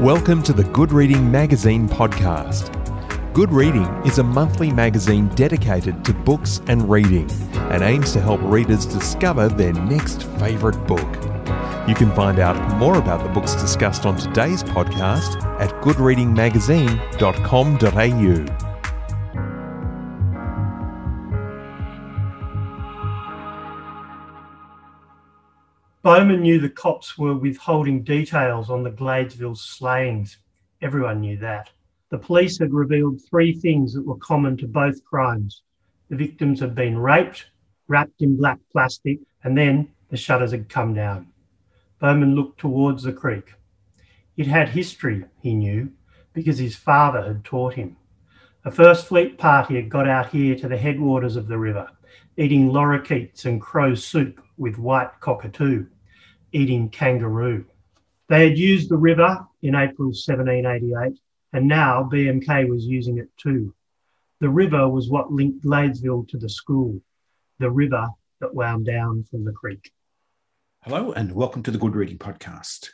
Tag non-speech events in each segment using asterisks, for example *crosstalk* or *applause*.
Welcome to the Good Reading Magazine podcast. Good Reading is a monthly magazine dedicated to books and reading and aims to help readers discover their next favourite book. You can find out more about the books discussed on today's podcast at goodreadingmagazine.com.au. Bowman knew the cops were withholding details on the Gladesville slayings. Everyone knew that. The police had revealed three things that were common to both crimes. The victims had been raped, wrapped in black plastic, and then the shutters had come down. Bowman looked towards the creek. It had history, he knew, because his father had taught him. A First Fleet party had got out here to the headwaters of the river, eating lorikeets and crow soup with white cockatoo eating kangaroo. They had used the river in April 1788, and now BMK was using it too. The river was what linked Gladesville to the school, the river that wound down from the creek. Hello, and welcome to the Good Reading Podcast.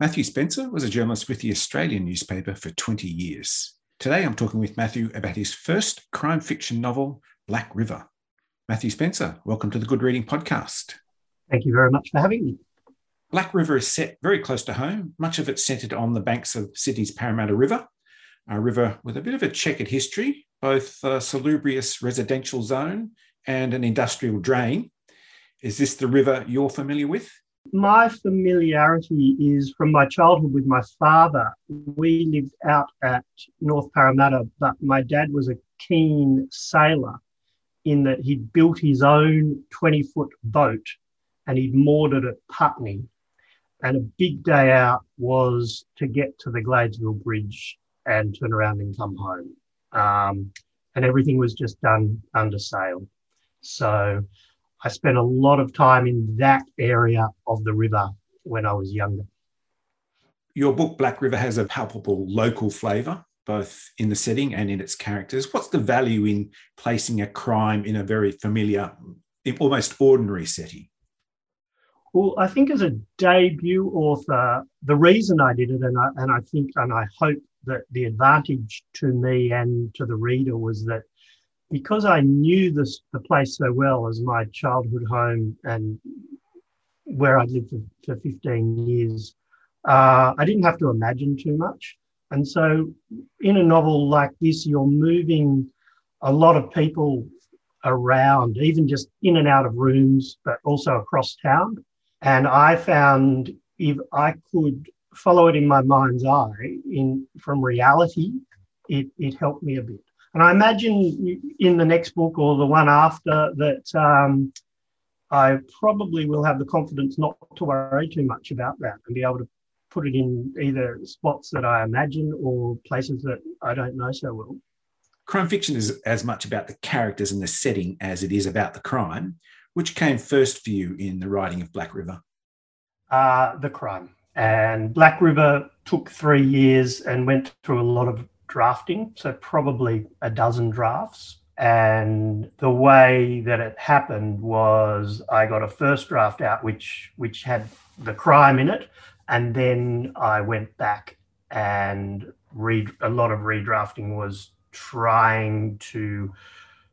Matthew Spencer was a journalist with the Australian newspaper for 20 years. Today I'm talking with Matthew about his first crime fiction novel, Black River. Matthew Spencer, welcome to the Good Reading Podcast. Thank you very much for having me. Black River is set very close to home. Much of it centred on the banks of Sydney's Parramatta River, a river with a bit of a checkered history, both a salubrious residential zone and an industrial drain. Is this the river you're familiar with? My familiarity is from my childhood with my father. We lived out at North Parramatta, but my dad was a keen sailor in that he'd built his own 20 foot boat and he'd moored it at Putney and a big day out was to get to the Gladesville Bridge and turn around and come home. Um, and everything was just done under sail. So I spent a lot of time in that area of the river when I was younger. Your book, Black River, has a palpable local flavour, both in the setting and in its characters. What's the value in placing a crime in a very familiar, almost ordinary setting? Well, I think as a debut author, the reason I did it, and I, and I think, and I hope that the advantage to me and to the reader was that because I knew this the place so well as my childhood home and where I'd lived for, for 15 years, uh, I didn't have to imagine too much. And so, in a novel like this, you're moving a lot of people around, even just in and out of rooms, but also across town. And I found if I could follow it in my mind's eye in from reality, it, it helped me a bit. And I imagine in the next book or the one after that um, I probably will have the confidence not to worry too much about that and be able to put it in either spots that I imagine or places that I don't know so well. Crime fiction is as much about the characters and the setting as it is about the crime. Which came first for you in the writing of Black River? Uh, the crime. And Black River took three years and went through a lot of drafting, so probably a dozen drafts. And the way that it happened was I got a first draft out, which which had the crime in it, and then I went back and read a lot of redrafting was trying to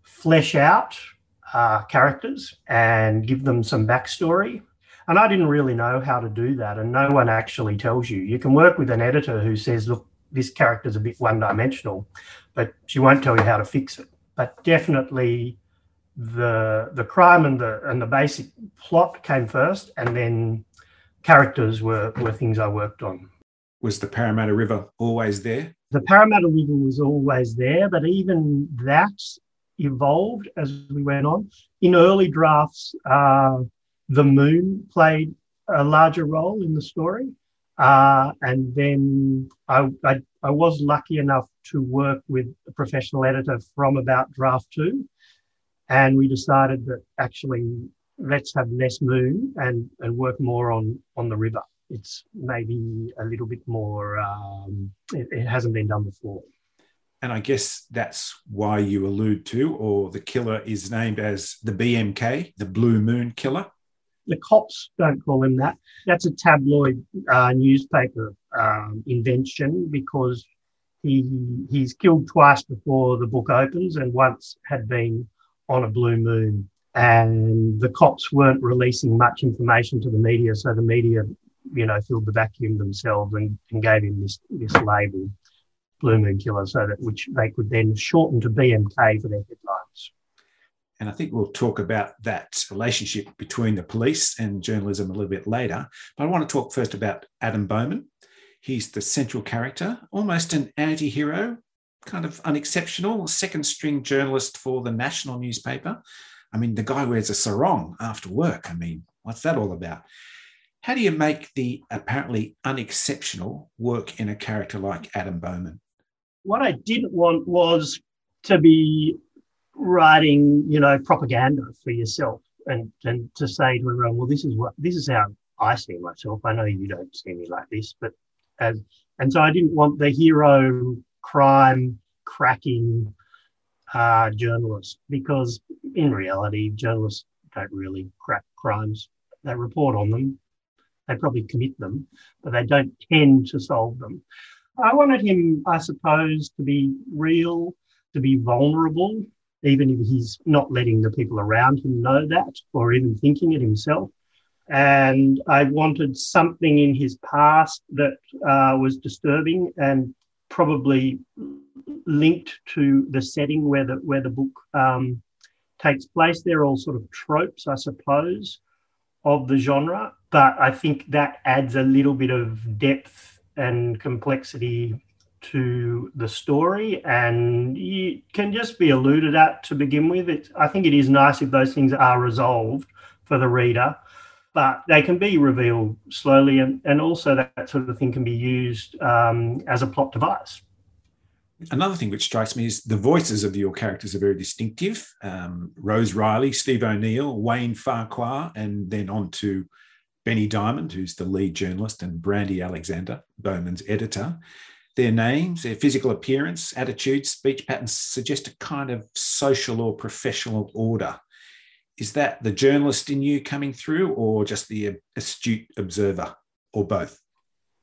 flesh out uh, characters and give them some backstory. And I didn't really know how to do that. And no one actually tells you. You can work with an editor who says, look, this character's a bit one dimensional, but she won't tell you how to fix it. But definitely the the crime and the and the basic plot came first and then characters were, were things I worked on. Was the Parramatta River always there? The Parramatta River was always there, but even that evolved as we went on. In early drafts, uh, the moon played a larger role in the story. Uh, and then I, I, I, was lucky enough to work with a professional editor from about draft two. And we decided that actually let's have less moon and, and work more on, on the river. It's maybe a little bit more, um, it, it hasn't been done before. And I guess that's why you allude to, or the killer is named as the BMK, the Blue Moon Killer. The cops don't call him that. That's a tabloid uh, newspaper um, invention because he he's killed twice before the book opens, and once had been on a blue moon. And the cops weren't releasing much information to the media, so the media, you know, filled the vacuum themselves and, and gave him this this label, Killer, so that which they could then shorten to BMK for their headlines. And I think we'll talk about that relationship between the police and journalism a little bit later. But I want to talk first about Adam Bowman. He's the central character, almost an anti hero, kind of unexceptional, second string journalist for the national newspaper. I mean, the guy wears a sarong after work. I mean, what's that all about? How do you make the apparently unexceptional work in a character like Adam Bowman? What I didn't want was to be writing, you know, propaganda for yourself and, and to say to everyone, well, this is what this is how I see myself. I know you don't see me like this, but as and so I didn't want the hero crime cracking uh, journalist because in reality, journalists don't really crack crimes. They report on them, they probably commit them, but they don't tend to solve them. I wanted him, I suppose, to be real, to be vulnerable, even if he's not letting the people around him know that or even thinking it himself. And I wanted something in his past that uh, was disturbing and probably linked to the setting where the where the book um, takes place. They're all sort of tropes, I suppose, of the genre, but I think that adds a little bit of depth and complexity to the story and you can just be alluded at to begin with. It, I think it is nice if those things are resolved for the reader, but they can be revealed slowly and, and also that, sort of thing can be used um, as a plot device. Another thing which strikes me is the voices of your characters are very distinctive. Um, Rose Riley, Steve O'Neill, Wayne Farquhar, and then on to Benny Diamond, who's the lead journalist, and Brandy Alexander, Bowman's editor. Their names, their physical appearance, attitudes, speech patterns suggest a kind of social or professional order. Is that the journalist in you coming through, or just the astute observer, or both?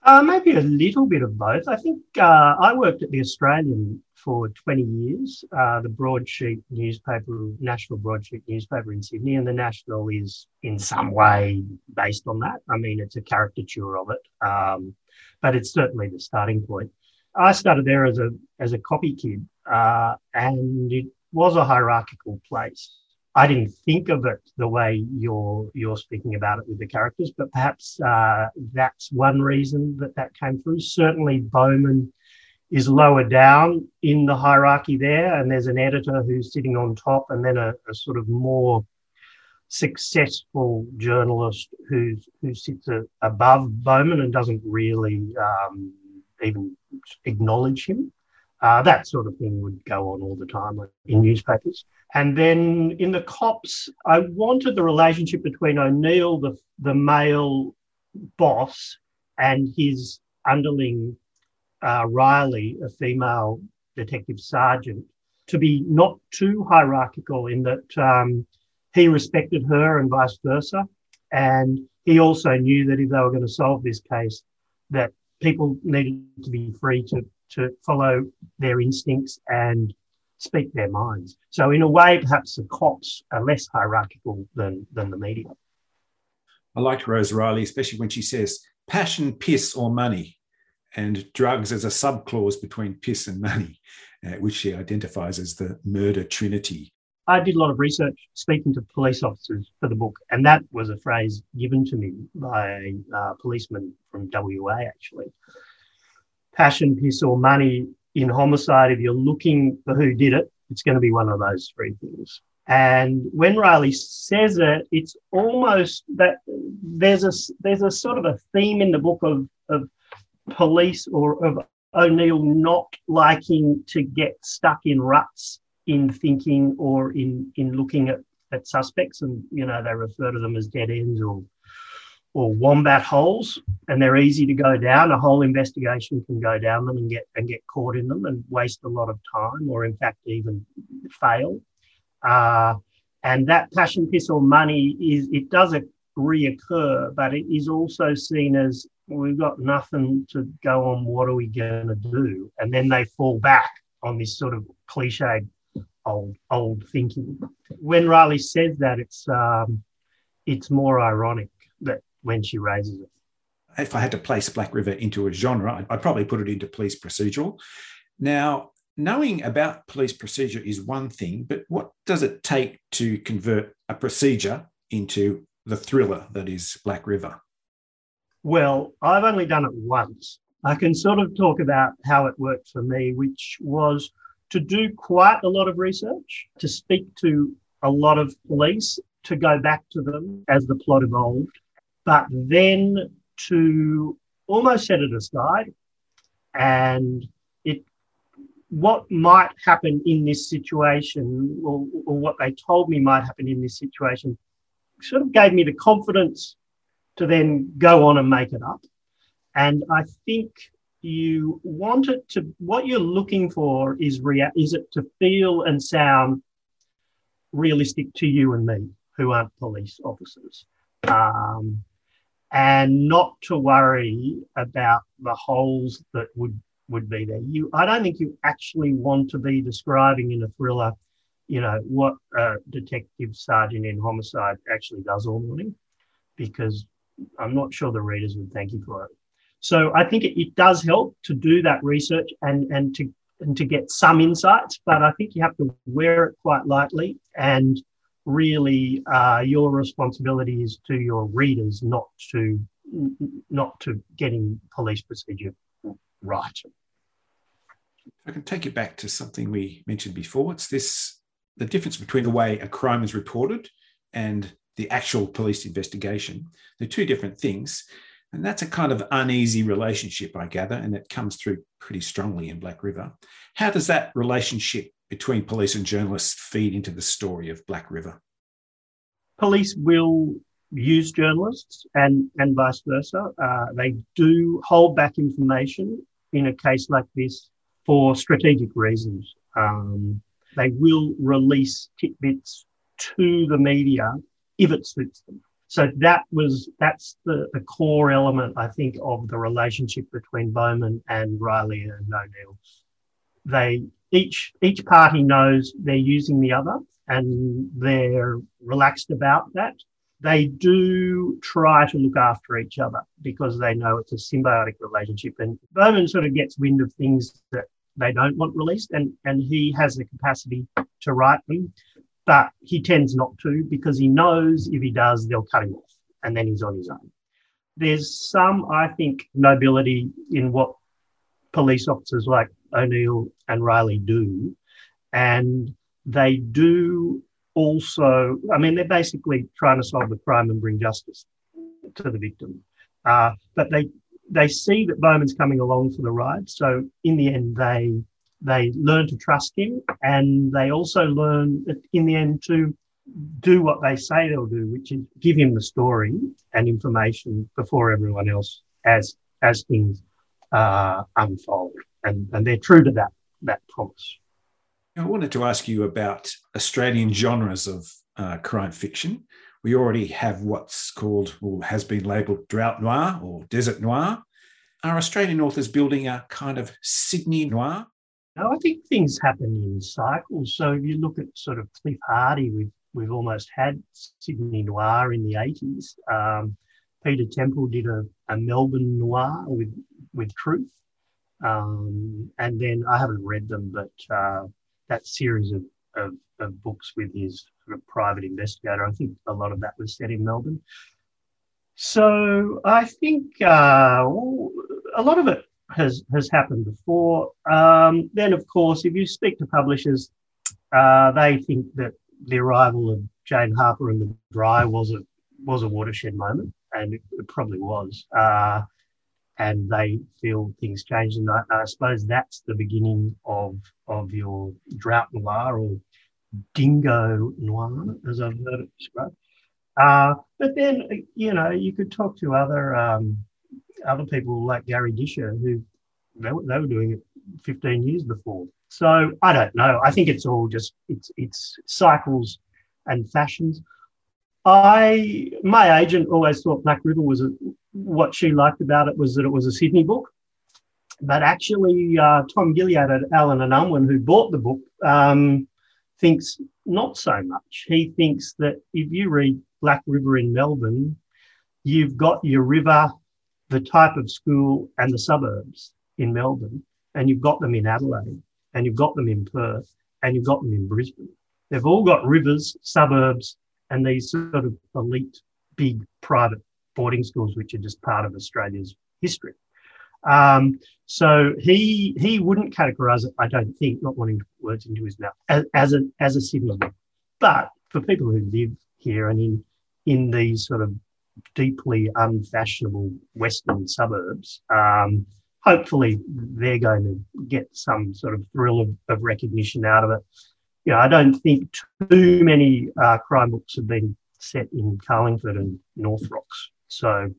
Uh, maybe a little bit of both. I think uh, I worked at the Australian for 20 years, uh, the broadsheet newspaper, national broadsheet newspaper in Sydney, and the National is in some way based on that. I mean, it's a caricature of it, um, but it's certainly the starting point. I started there as a as a copy kid, uh, and it was a hierarchical place. I didn't think of it the way you're you're speaking about it with the characters, but perhaps uh, that's one reason that that came through. Certainly, Bowman is lower down in the hierarchy there, and there's an editor who's sitting on top, and then a, a sort of more successful journalist who's who sits a, above Bowman and doesn't really um, even acknowledge him. Uh, that sort of thing would go on all the time in newspapers. And then in the cops, I wanted the relationship between O'Neill, the, the male boss, and his underling, uh, Riley, a female detective sergeant, to be not too hierarchical in that um, he respected her and vice versa. And he also knew that if they were going to solve this case, that people needed to be free to, to follow their instincts and speak their minds. So in a way, perhaps the cops are less hierarchical than, than the media. I liked Rose Riley, especially when she says passion, piss, or money, and drugs as a subclause between piss and money, *laughs* uh, which she identifies as the murder trinity. I did a lot of research speaking to police officers for the book, and that was a phrase given to me by a uh, policeman from WA, actually. Passion, piss, or money in homicide, if you're looking for who did it, it's going to be one of those three things. And when Riley says it, it's almost that there's a there's a sort of a theme in the book of of police or of O'Neill not liking to get stuck in ruts in thinking or in in looking at, at suspects, and you know they refer to them as dead ends or or wombat holes, and they're easy to go down. A whole investigation can go down them and get and get caught in them and waste a lot of time, or in fact even fail. Uh, and that passion, piss, or money is it does reoccur, but it is also seen as we've got nothing to go on. What are we going to do? And then they fall back on this sort of cliched old old thinking. When Riley says that, it's um, it's more ironic that when she raises it. If I had to place Black River into a genre, I'd probably put it into police procedural. Now, knowing about police procedure is one thing, but what does it take to convert a procedure into the thriller that is Black River? Well, I've only done it once. I can sort of talk about how it worked for me, which was to do quite a lot of research, to speak to a lot of police, to go back to them as the plot evolved, but then to almost set it aside and it what might happen in this situation or, or what they told me might happen in this situation sort of gave me the confidence to then go on and make it up. And I think you want it to, what you're looking for is, rea- is it to feel and sound realistic to you and me, who aren't police officers. Um, and not to worry about the holes that would would be there. You, I don't think you actually want to be describing in a thriller, you know, what a detective sergeant in homicide actually does all morning, because I'm not sure the readers would thank you for it. So I think it, it does help to do that research and and to and to get some insights, but I think you have to wear it quite lightly and really uh, your responsibility is to your readers, not to not to getting police procedure right. I can take you back to something we mentioned before. It's this the difference between the way a crime is reported and the actual police investigation. They're two different things. And that's a kind of uneasy relationship, I gather, and it comes through pretty strongly in Black River. How does that relationship between police and journalists feed into the story of Black River? Police will use journalists and, and vice versa. Uh, they do hold back information in a case like this for strategic reasons. Um, they will release tidbits to the media if it suits them. So that was that's the, the core element, I think, of the relationship between Bowman and Riley and O'Neill. They each each party knows they're using the other and they're relaxed about that. They do try to look after each other because they know it's a symbiotic relationship. And Bowman sort of gets wind of things that they don't want released, and, and he has the capacity to write them, but he tends not to because he knows if he does, they'll cut him off and then he's on his own. There's some, I think, nobility in what police officers like O'Neill and Riley do. And they do also, I mean, they're basically trying to solve the crime and bring justice to the victim. Uh, but they they see that Bowman's coming along for the ride. So in the end, they they learn to trust him, and they also learn in the end to do what they say they'll do, which is give him the story and information before everyone else as as things uh, unfold and, and they're true to that that promise. I wanted to ask you about Australian genres of uh, crime fiction. We already have what's called, or has been labelled drought noir or desert noir. Are Australian authors building a kind of Sydney noir? No, I think things happen in cycles. So if you look at sort of Cliff Hardy, we've we've almost had Sydney noir in the 80s. Um, Peter Temple did a, a Melbourne noir with with Truth. Um, and then I haven't read them, but uh, that series of, of, of, books with his sort of private investigator, I think a lot of that was set in Melbourne. So I think uh, a lot of it has has happened before. Um, then, of course, if you speak to publishers, uh, they think that the arrival of Jane Harper and the Dry was a was a watershed moment, and it, it probably was. Uh, and they feel things change. And I, I, suppose that's the beginning of of your drought noir or dingo noir, as I've heard it described. Uh, but then you know you could talk to other um, other people like Garry Disher who they, they were doing it 15 years before. So I don't know. I think it's all just it's it's cycles and fashions. I my agent always thought Black River was a, what she liked about it was that it was a Sydney book, but actually uh, Tom Gilliatt at Allen and Unwin, who bought the book, um, thinks not so much. He thinks that if you read Black River in Melbourne, you've got your river, the type of school, and the suburbs in Melbourne, and you've got them in Adelaide, and you've got them in Perth, and you've got them in Brisbane. They've all got rivers, suburbs, and these sort of elite, big private boarding schools, which are just part of Australia's history. Um, so he he wouldn't categorise it, I don't think, not wanting to put words into his mouth, as, as a as a Sydney. But for people who live here and in in these sort of deeply unfashionable western suburbs, um, hopefully they're going to get some sort of thrill of, of recognition out of it. Know, I don't think too many uh, crime books have been set in Carlingford and North Rocks. So,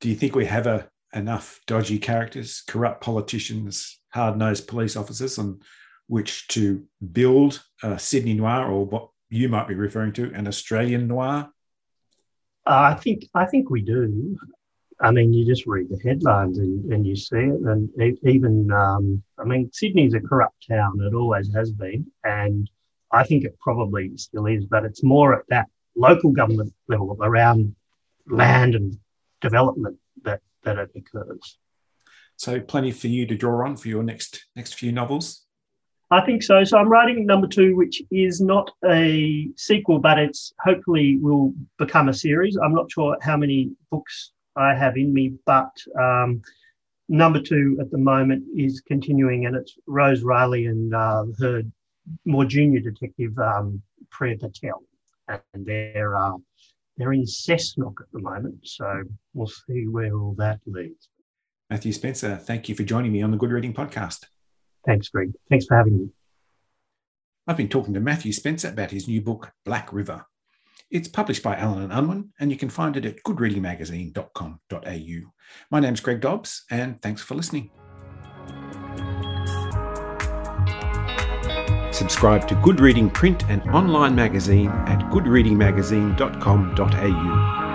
do you think we have a, enough dodgy characters, corrupt politicians, hard nosed police officers on which to build a Sydney noir or what you might be referring to an Australian noir? Uh, I think I think we do. I mean, you just read the headlines and, and you see it. And even, um, I mean, Sydney's a corrupt town. It always has been. And I think it probably still is, but it's more at that local government level around land and development that, that it occurs. So plenty for you to draw on for your next next few novels. I think so. So I'm writing number two, which is not a sequel, but it's hopefully will become a series. I'm not sure how many books I have in me, but um, number two at the moment is continuing, and it's Rose Riley and uh, her more junior detective um, Priya Patel, and they're uh, they're in Cessnock at the moment, so we'll see where all that leads. Matthew Spencer, thank you for joining me on the Good Reading Podcast. Thanks, Greg. Thanks for having me. I've been talking to Matthew Spencer about his new book, Black River. It's published by Allen and Unwin, and you can find it at goodreadingmagazine.com.au. My name's Greg Dobbs, and thanks for listening. Subscribe to Good Reading print and online magazine at goodreadingmagazine.com.au.